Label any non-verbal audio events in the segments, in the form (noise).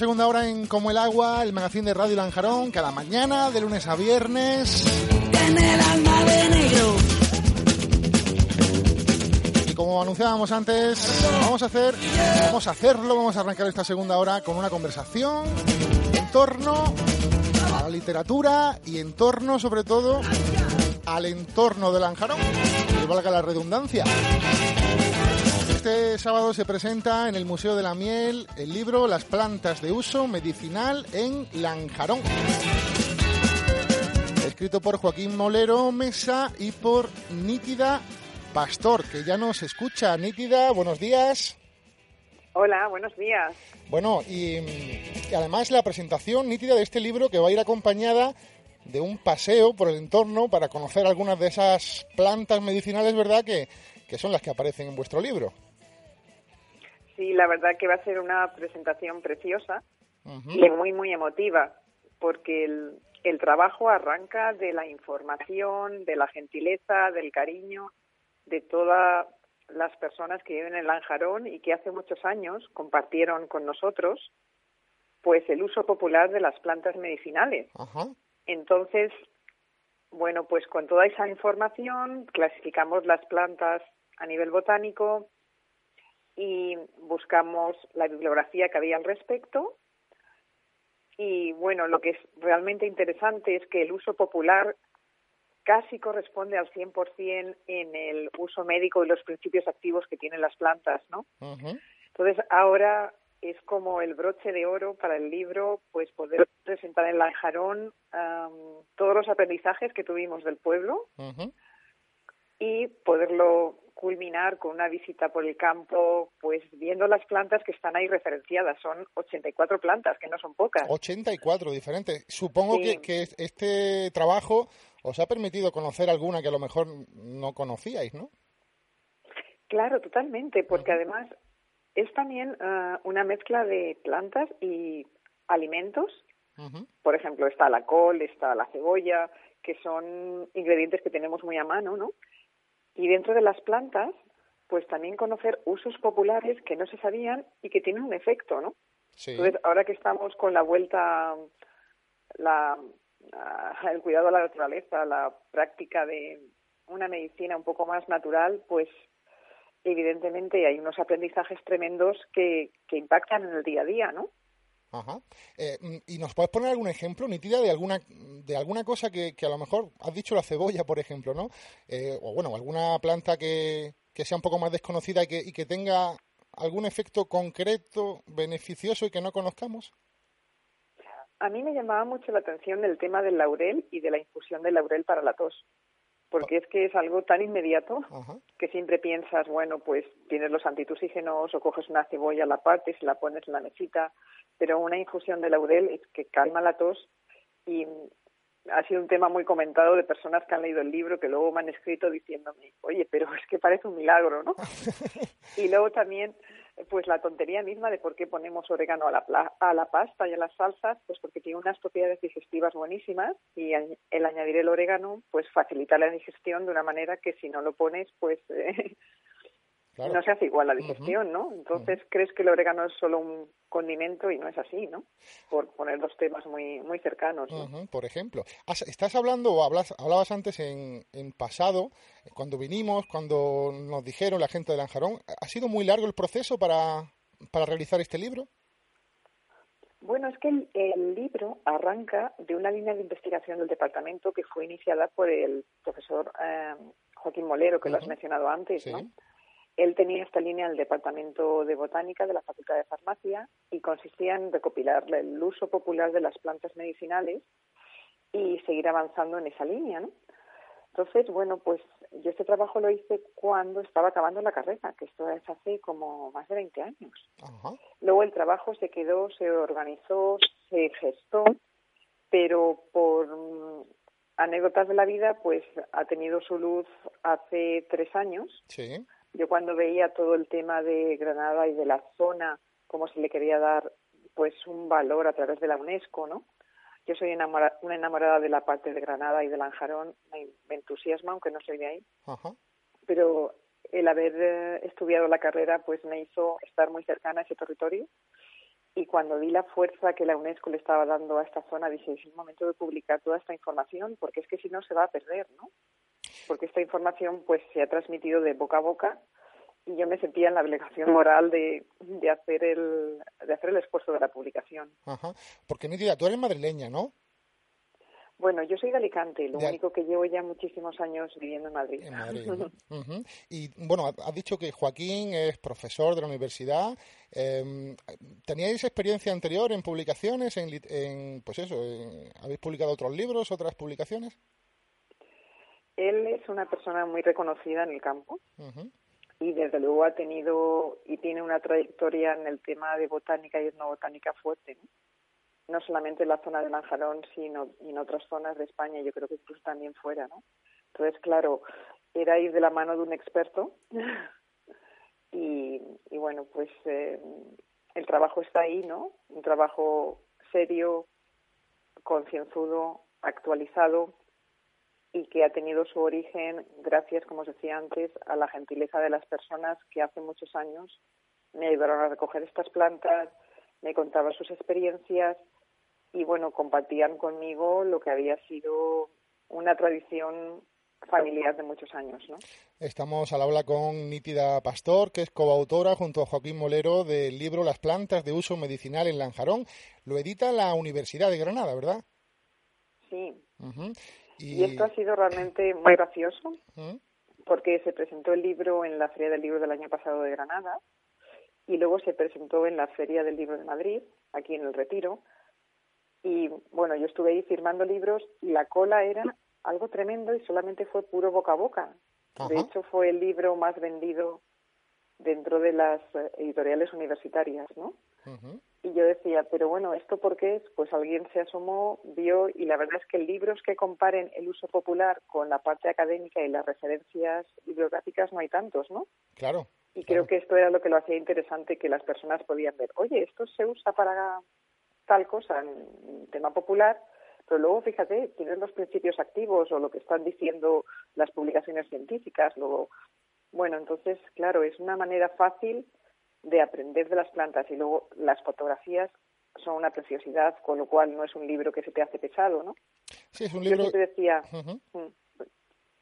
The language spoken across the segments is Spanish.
segunda hora en Como el Agua, el magazín de Radio Lanjarón, cada mañana, de lunes a viernes. Y como anunciábamos antes, vamos a hacer, vamos a hacerlo, vamos a arrancar esta segunda hora con una conversación en torno a la literatura y en torno, sobre todo, al entorno de Lanjarón, que valga la redundancia. Este sábado se presenta en el Museo de la Miel el libro Las plantas de uso medicinal en Lanjarón. Escrito por Joaquín Molero Mesa y por Nítida Pastor, que ya nos escucha. Nítida, buenos días. Hola, buenos días. Bueno, y, y además la presentación nítida de este libro que va a ir acompañada de un paseo por el entorno para conocer algunas de esas plantas medicinales, ¿verdad?, que, que son las que aparecen en vuestro libro. Sí, la verdad que va a ser una presentación preciosa y muy, muy emotiva, porque el, el trabajo arranca de la información, de la gentileza, del cariño de todas las personas que viven en Lanjarón y que hace muchos años compartieron con nosotros pues el uso popular de las plantas medicinales. Entonces, bueno, pues con toda esa información clasificamos las plantas a nivel botánico, y buscamos la bibliografía que había al respecto. Y bueno, lo que es realmente interesante es que el uso popular casi corresponde al 100% en el uso médico y los principios activos que tienen las plantas, ¿no? Entonces, ahora es como el broche de oro para el libro, pues poder presentar en Lanjarón todos los aprendizajes que tuvimos del pueblo y poderlo culminar con una visita por el campo, pues viendo las plantas que están ahí referenciadas. Son 84 plantas, que no son pocas. 84 diferentes. Supongo que, que, este trabajo os ha permitido conocer alguna que a lo mejor no conocíais, ¿no? Claro, totalmente, porque además es también uh, una mezcla de plantas y alimentos. Por ejemplo, está la col, está la cebolla, que son ingredientes que tenemos muy a mano, ¿no? Y dentro de las plantas, pues también conocer usos populares que no se sabían y que tienen un efecto, ¿no? Entonces, ahora que estamos con la vuelta, la, el cuidado de la naturaleza, la práctica de una medicina un poco más natural, pues evidentemente hay unos aprendizajes tremendos que, que impactan en el día a día, ¿no? Ajá. Eh, ¿Y nos puedes poner algún ejemplo, nítida, de alguna, de alguna cosa que, que a lo mejor has dicho la cebolla, por ejemplo, ¿no? Eh, o bueno, alguna planta que, que sea un poco más desconocida y que, y que tenga algún efecto concreto, beneficioso y que no conozcamos? A mí me llamaba mucho la atención el tema del laurel y de la infusión del laurel para la tos porque es que es algo tan inmediato que siempre piensas, bueno, pues tienes los antitusígenos o coges una cebolla, la partes y la pones en la mesita, pero una infusión de laurel es que calma la tos y ha sido un tema muy comentado de personas que han leído el libro que luego me han escrito diciéndome, oye, pero es que parece un milagro, ¿no? (laughs) y luego también pues la tontería misma de por qué ponemos orégano a la, a la pasta y a las salsas, pues porque tiene unas propiedades digestivas buenísimas y el añadir el orégano pues facilita la digestión de una manera que si no lo pones pues (laughs) eh, no se hace igual la digestión, ¿no? Entonces crees que el orégano es solo un condimento y no es así, ¿no? Por poner dos temas muy muy cercanos. por ejemplo, estás hablando o hablas, hablabas antes en, en pasado, cuando vinimos, cuando nos dijeron la gente de Lanjarón, ¿ha sido muy largo el proceso para, para realizar este libro? Bueno, es que el, libro arranca de una línea de investigación del departamento que fue iniciada por el profesor eh, Joaquín Molero, que lo has mencionado antes, ¿no? Él tenía esta línea en el Departamento de Botánica de la Facultad de Farmacia y consistía en recopilar el uso popular de las plantas medicinales y seguir avanzando en esa línea, ¿no? Entonces, bueno, pues yo este trabajo lo hice cuando estaba acabando la carrera, que esto es hace como más de 20 años. Luego el trabajo se quedó, se organizó, se gestó, pero por mm, anécdotas de la vida, pues ha tenido su luz hace tres años. Sí yo cuando veía todo el tema de Granada y de la zona, cómo se le quería dar pues un valor a través de la UNESCO, ¿no? Yo soy enamorada, una enamorada de la parte de Granada y de Lanjarón, me, entusiasma, aunque no soy de ahí. Pero el haber eh, estudiado la carrera pues me hizo estar muy cercana a ese territorio y cuando vi la fuerza que la UNESCO le estaba dando a esta zona, dije, es el momento de publicar toda esta información, porque es que si no se va a perder, ¿no? Porque esta información pues se ha transmitido de boca a boca y yo me sentía en la obligación moral de, de hacer el de hacer el esfuerzo de la publicación. Ajá. Porque Nítida, tú eres madrileña, ¿no? Bueno, yo soy de Alicante, lo único que llevo ya muchísimos años viviendo en Madrid. En (laughs) Madrid. Y bueno, has dicho que Joaquín es profesor de la universidad. Eh, ¿Teníais experiencia anterior en publicaciones? En, pues eso, ¿habéis publicado otros libros, otras publicaciones? Él es una persona muy reconocida en el campo y desde luego ha tenido y tiene una trayectoria en el tema de botánica y etnobotánica fuerte. ¿no? no solamente en la zona de Lanjarón, sino en otras zonas de España, yo creo que incluso también fuera, ¿no? Entonces, claro, era ir de la mano de un experto (laughs) y, y, bueno, pues eh, el trabajo está ahí, ¿no? Un trabajo serio, concienzudo, actualizado y que ha tenido su origen gracias, como os decía antes, a la gentileza de las personas que hace muchos años me ayudaron a recoger estas plantas, me contaban sus experiencias y bueno, compartían conmigo lo que había sido una tradición familiar de muchos años. ¿no? Estamos al habla con Nítida Pastor, que es coautora junto a Joaquín Molero del libro Las plantas de uso medicinal en Lanjarón. Lo edita la Universidad de Granada, ¿verdad? Sí. Y... esto ha sido realmente muy gracioso, porque se presentó el libro en la Feria del Libro del año pasado de Granada y luego se presentó en la Feria del Libro de Madrid, aquí en el Retiro, y bueno, yo estuve ahí firmando libros y la cola era algo tremendo y solamente fue puro boca a boca. De hecho, fue el libro más vendido dentro de las eh, editoriales universitarias, ¿no? Y yo decía, pero bueno, ¿esto por qué es? Pues alguien se asomó, vio, y la verdad es que libros que comparen el uso popular con la parte académica y las referencias bibliográficas no hay tantos, ¿no? Claro. Y creo que esto era lo que lo hacía interesante, que las personas podían ver, oye, esto se usa para tal cosa en tema popular, pero luego fíjate, tienes los principios activos o lo que están diciendo las publicaciones científicas, luego, bueno, entonces, claro, es una manera fácil de aprender de las plantas y luego las fotografías son una preciosidad, con lo cual no es un libro que se te hace pesado, ¿no? Sí, es un libro. Yo decía, mm,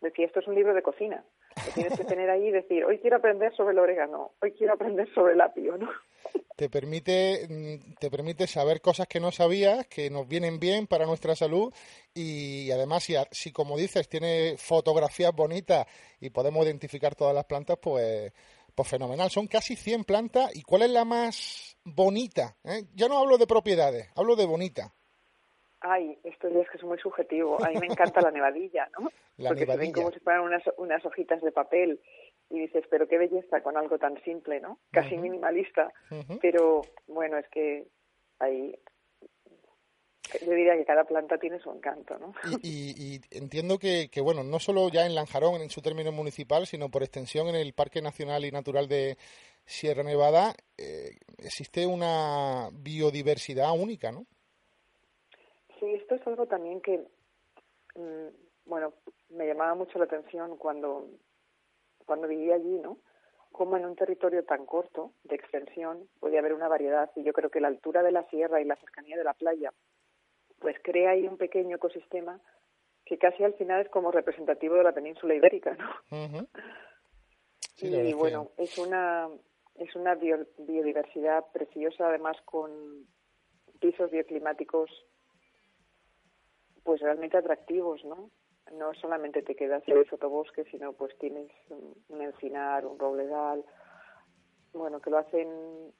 decía, esto es un libro de cocina. Lo tienes que tener ahí y decir, hoy quiero aprender sobre el orégano, hoy quiero aprender sobre el apio, ¿no? (laughs) te permite, mm, te permite saber cosas que no sabías, que nos vienen bien para nuestra salud y además si, si como dices tiene fotografías bonitas y podemos identificar todas las plantas, pues, pues fenomenal. Son casi 100 plantas y ¿cuál es la más bonita? ¿Eh? Ya no hablo de propiedades, hablo de bonita. Ay, esto ya es que es muy subjetivo. A mí me encanta la nevadilla, ¿no? (laughs) Porque se ven como si fueran unas, unas hojitas de papel y dices, pero qué belleza con algo tan simple, ¿no? Casi minimalista. Pero bueno, es que ahí yo diría que cada planta tiene su encanto, ¿no? Y, entiendo que, que, bueno, no solo ya en Lanjarón, en su término municipal, sino por extensión en el Parque Nacional y Natural de Sierra Nevada, eh, existe una biodiversidad única, ¿no? Sí, esto es algo también que, mm, bueno, me llamaba mucho la atención cuando cuando vivía allí, ¿no? Como en un territorio tan corto de extensión podía haber una variedad y yo creo que la altura de la sierra y la cercanía de la playa pues crea ahí un pequeño ecosistema que casi al final es como representativo de la península ibérica, ¿no? (laughs) y bueno, es una es una biodiversidad preciosa además con pisos bioclimáticos pues realmente atractivos, ¿no? no solamente te quedas en el sotobosque, sino pues tienes un encinar, un robledal, bueno, que lo hacen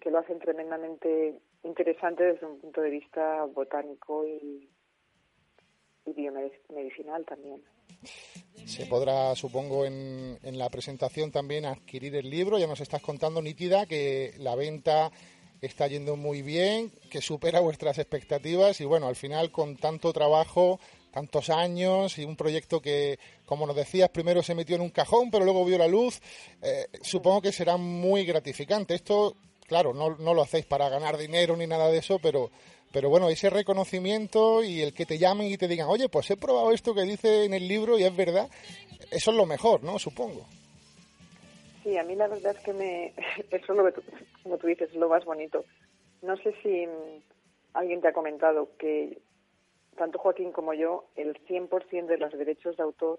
que lo hacen tremendamente interesante desde un punto de vista botánico y, y biomedicinal también. Se podrá, supongo, en, en la presentación también adquirir el libro. Ya nos estás contando, Nítida, que la venta está yendo muy bien, que supera vuestras expectativas y bueno, al final con tanto trabajo tantos años y un proyecto que, como nos decías, primero se metió en un cajón, pero luego vio la luz, eh, supongo que será muy gratificante. Esto, claro, no, no lo hacéis para ganar dinero ni nada de eso, pero, pero bueno, ese reconocimiento y el que te llamen y te digan, oye, pues he probado esto que dice en el libro y es verdad, eso es lo mejor, ¿no? Supongo. Sí, a mí la verdad es que me, (laughs) eso es lo que tú, como tú dices, es lo más bonito no sé si alguien te ha comentado que tanto Joaquín como yo, el 100% de los derechos de autor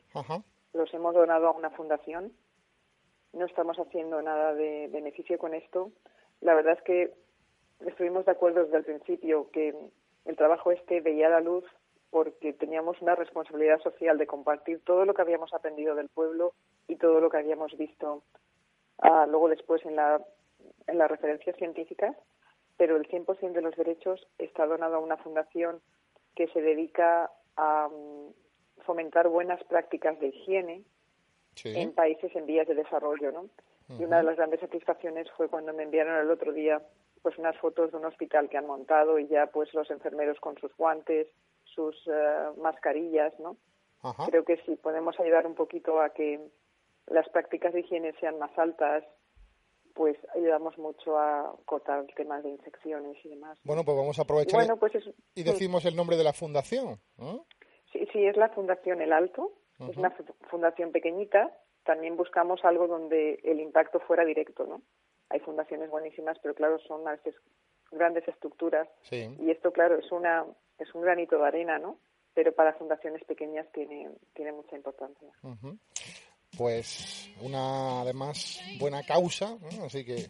los hemos donado a una fundación. No estamos haciendo nada de beneficio con esto. La verdad es que estuvimos de acuerdo desde el principio que el trabajo este veía la luz porque teníamos una responsabilidad social de compartir todo lo que habíamos aprendido del pueblo y todo lo que habíamos visto ah, luego después en, la, en las referencias científicas, pero el 100% de los derechos está donado a una fundación que se dedica a mm, fomentar buenas prácticas de higiene en países en vías de desarrollo, ¿no? Y una de las grandes satisfacciones fue cuando me enviaron el otro día pues unas fotos de un hospital que han montado y ya pues los enfermeros con sus guantes, sus eh, mascarillas, ¿no? Creo que si podemos ayudar un poquito a que las prácticas de higiene sean más altas, pues ayudamos mucho a cortar el tema de infecciones y demás. Bueno, pues vamos a aprovechar pues y decimos el nombre de la fundación. Sí, sí, es la Fundación El Alto. Es una fundación pequeñita. También buscamos algo donde el impacto fuera directo, ¿no? Hay fundaciones buenísimas, pero claro, son a veces grandes estructuras. Y esto, claro, es una es un granito de arena, ¿no? Pero para fundaciones pequeñas tiene, tiene mucha importancia pues una además buena causa, así que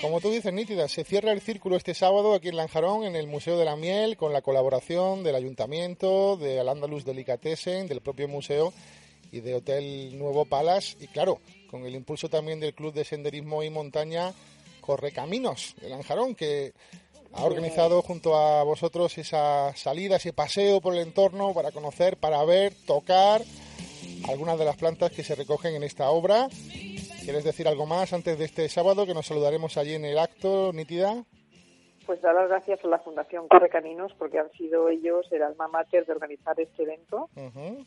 como tú dices, nítida, se cierra el círculo este sábado aquí en Lanjarón, en el Museo de la Miel, con la colaboración del Ayuntamiento, de Al-Andalus Delicatessen, del propio museo y de Hotel Nuevo Palas, y claro, con el impulso también del Club de Senderismo y Montaña Correcaminos de Lanjarón, que ha organizado junto a vosotros esa salida, ese paseo por el entorno para conocer, para ver, tocar algunas de las plantas que se recogen en esta obra. ¿Quieres decir algo más antes de este sábado que nos saludaremos allí en el acto, Nítida? Pues dar las gracias a la Fundación Corre Caminos porque han sido ellos el alma mater de organizar este evento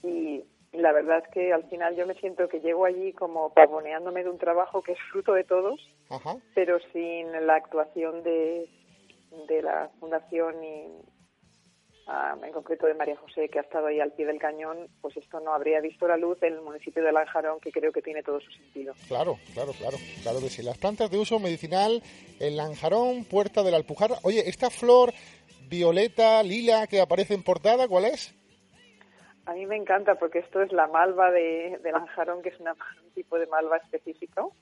y la verdad es que al final yo me siento que llego allí como pavoneándome de un trabajo que es fruto de todos, pero sin la actuación de, de la Fundación y, en concreto de María José, que ha estado ahí al pie del cañón, pues esto no habría visto la luz en el municipio de Lanjarón, que creo que tiene todo su sentido. Claro, claro, claro, claro que sí. Las plantas de uso medicinal en Lanjarón, Puerta del Alpujar. Oye, esta flor violeta, lila que aparece en portada, ¿cuál es? A mí me encanta porque esto es la malva de, de Lanjarón, que es un tipo de malva específico.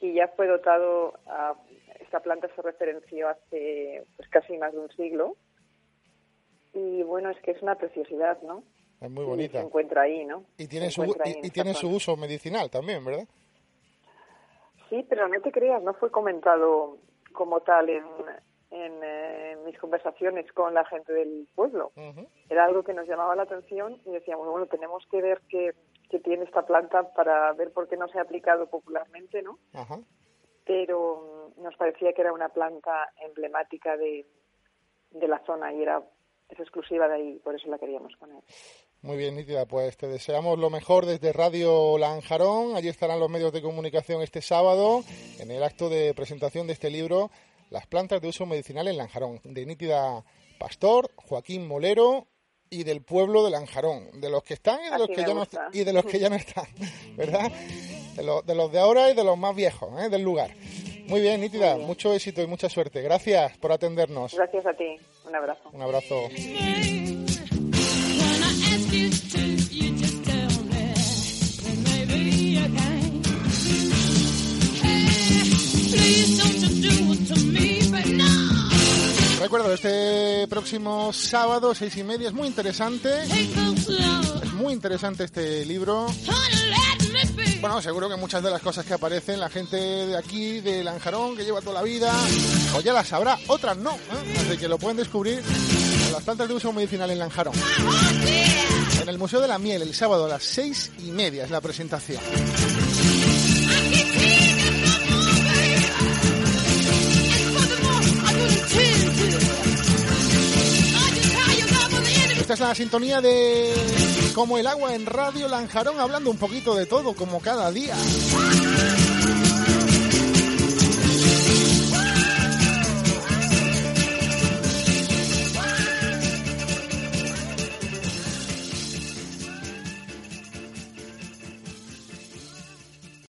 Y ya fue dotado, a, esta planta se referenció hace pues, casi más de un siglo y bueno, es que es una preciosidad, ¿no? Es muy bonita. se encuentra ahí, ¿no? Y tiene, su, y, tiene su uso medicinal también, ¿verdad? Sí, pero no te creas, no fue comentado como tal en, en eh, mis conversaciones con la gente del pueblo. Era algo que nos llamaba la atención y decíamos, bueno, tenemos que ver qué, tiene esta planta para ver por qué no se ha aplicado popularmente, ¿no? Pero nos parecía que era una planta emblemática de, de la zona y era es exclusiva de ahí, por eso la queríamos poner. Muy bien, Nítida, pues te deseamos lo mejor desde Radio Lanjarón. Allí estarán los medios de comunicación este sábado en el acto de presentación de este libro, Las plantas de uso medicinal en Lanjarón, de Nítida Pastor, Joaquín Molero y del pueblo de Lanjarón, de los que están y de, los que, ya no, y de los que ya no están, (laughs) ¿verdad? De, de los de ahora y de los más viejos ¿eh? del lugar. Muy bien, Nítida, mucho éxito y mucha suerte. Gracias por atendernos. Gracias a ti. Un abrazo. Un abrazo. Recuerdo, este próximo sábado, seis y media, es muy interesante. Es muy interesante este libro. Bueno, seguro que muchas de las cosas que aparecen, la gente de aquí, de Lanjarón, que lleva toda la vida, pues ya las sabrá, otras no. ¿eh? Así que lo pueden descubrir en las plantas de uso medicinal en Lanjarón. En el Museo de la Miel, el sábado a las seis y media es la presentación. Es la sintonía de como el agua en Radio Lanjarón, hablando un poquito de todo, como cada día.